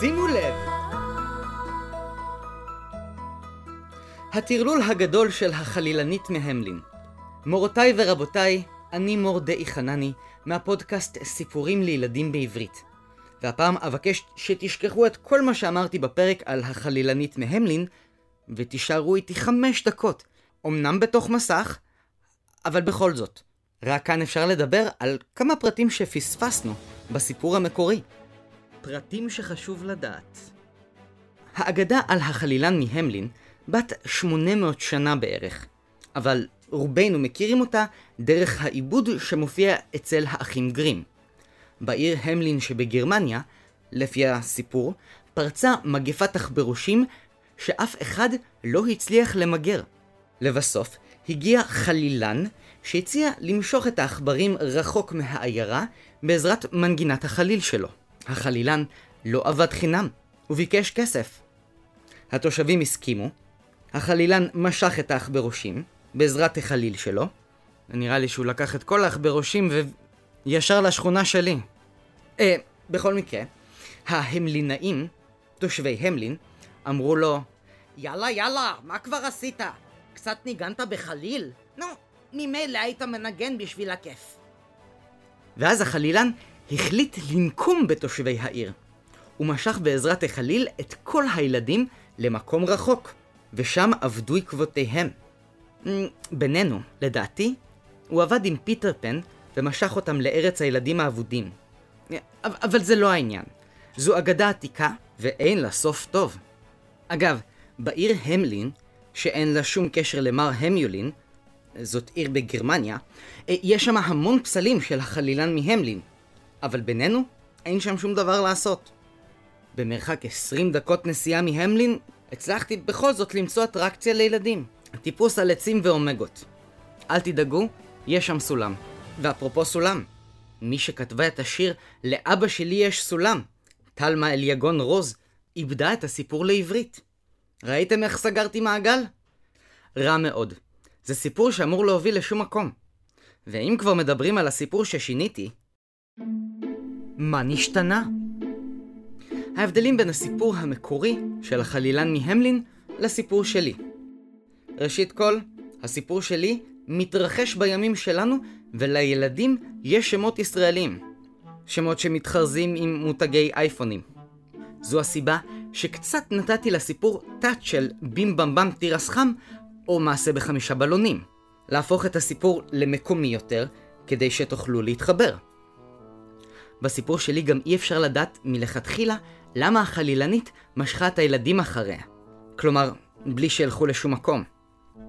שימו לב! הטרלול הגדול של החלילנית מהמלין. מורותיי ורבותיי, אני מור דאי חנני, מהפודקאסט סיפורים לילדים בעברית. והפעם אבקש שתשכחו את כל מה שאמרתי בפרק על החלילנית מהמלין, ותישארו איתי חמש דקות, אמנם בתוך מסך, אבל בכל זאת. רק כאן אפשר לדבר על כמה פרטים שפספסנו בסיפור המקורי. פרטים שחשוב לדעת. האגדה על החלילן מהמלין בת 800 שנה בערך, אבל רובנו מכירים אותה דרך העיבוד שמופיע אצל האחים גרים. בעיר המלין שבגרמניה, לפי הסיפור, פרצה מגפת תחברושים שאף אחד לא הצליח למגר. לבסוף, הגיע חלילן שהציע למשוך את העכברים רחוק מהעיירה בעזרת מנגינת החליל שלו. החלילן לא עבד חינם, הוא ביקש כסף. התושבים הסכימו, החלילן משך את העכברושים בעזרת החליל שלו. נראה לי שהוא לקח את כל העכברושים וישר לשכונה שלי. אה, בכל מקרה, ההמלינאים, תושבי המלין, אמרו לו, יאללה יאללה, מה כבר עשית? קצת ניגנת בחליל? נו, ממילא היית מנגן בשביל הכיף. ואז החלילן החליט לנקום בתושבי העיר. הוא משך בעזרת החליל את כל הילדים למקום רחוק, ושם עבדו עקבותיהם. בינינו, לדעתי, הוא עבד עם פיטר פן ומשך אותם לארץ הילדים האבודים. אבל זה לא העניין. זו אגדה עתיקה, ואין לה סוף טוב. אגב, בעיר המלין, שאין לה שום קשר למר המיולין, זאת עיר בגרמניה, יש שם המון פסלים של החלילן מהמלין. אבל בינינו, אין שם שום דבר לעשות. במרחק 20 דקות נסיעה מהמלין, הצלחתי בכל זאת למצוא אטרקציה לילדים. טיפוס על עצים ואומגות. אל תדאגו, יש שם סולם. ואפרופו סולם, מי שכתבה את השיר "לאבא שלי יש סולם", טלמה אליגון רוז, איבדה את הסיפור לעברית. ראיתם איך סגרתי מעגל? רע מאוד. זה סיפור שאמור להוביל לשום מקום. ואם כבר מדברים על הסיפור ששיניתי, מה נשתנה? ההבדלים בין הסיפור המקורי של החלילן מהמלין לסיפור שלי. ראשית כל, הסיפור שלי מתרחש בימים שלנו, ולילדים יש שמות ישראלים. שמות שמתחרזים עם מותגי אייפונים. זו הסיבה שקצת נתתי לסיפור טאט של בים במבם תירס חם, או מעשה בחמישה בלונים. להפוך את הסיפור למקומי יותר, כדי שתוכלו להתחבר. בסיפור שלי גם אי אפשר לדעת מלכתחילה למה החלילנית משכה את הילדים אחריה. כלומר, בלי שילכו לשום מקום.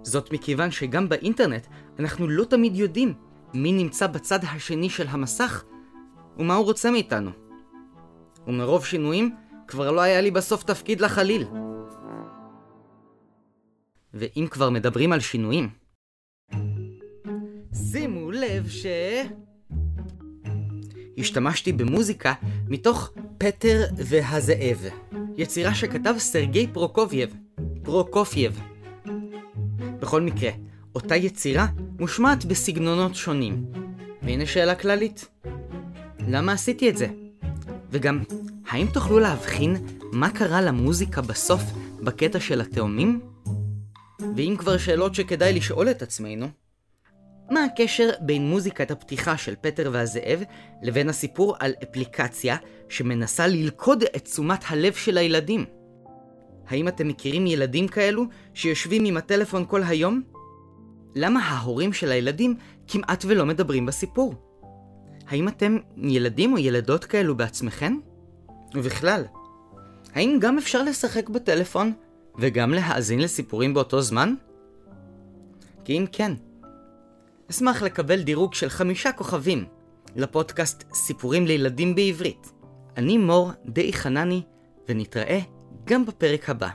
זאת מכיוון שגם באינטרנט אנחנו לא תמיד יודעים מי נמצא בצד השני של המסך ומה הוא רוצה מאיתנו. ומרוב שינויים כבר לא היה לי בסוף תפקיד לחליל. ואם כבר מדברים על שינויים, שימו לב ש... השתמשתי במוזיקה מתוך פטר והזאב, יצירה שכתב סרגי פרוקובייב, פרוקופייב. בכל מקרה, אותה יצירה מושמעת בסגנונות שונים. והנה שאלה כללית. למה עשיתי את זה? וגם, האם תוכלו להבחין מה קרה למוזיקה בסוף בקטע של התאומים? ואם כבר שאלות שכדאי לשאול את עצמנו, מה הקשר בין מוזיקת הפתיחה של פטר והזאב לבין הסיפור על אפליקציה שמנסה ללכוד את תשומת הלב של הילדים? האם אתם מכירים ילדים כאלו שיושבים עם הטלפון כל היום? למה ההורים של הילדים כמעט ולא מדברים בסיפור? האם אתם ילדים או ילדות כאלו בעצמכם? ובכלל, האם גם אפשר לשחק בטלפון וגם להאזין לסיפורים באותו זמן? כי אם כן, אשמח לקבל דירוג של חמישה כוכבים לפודקאסט סיפורים לילדים בעברית. אני מור דאי חנני, ונתראה גם בפרק הבא.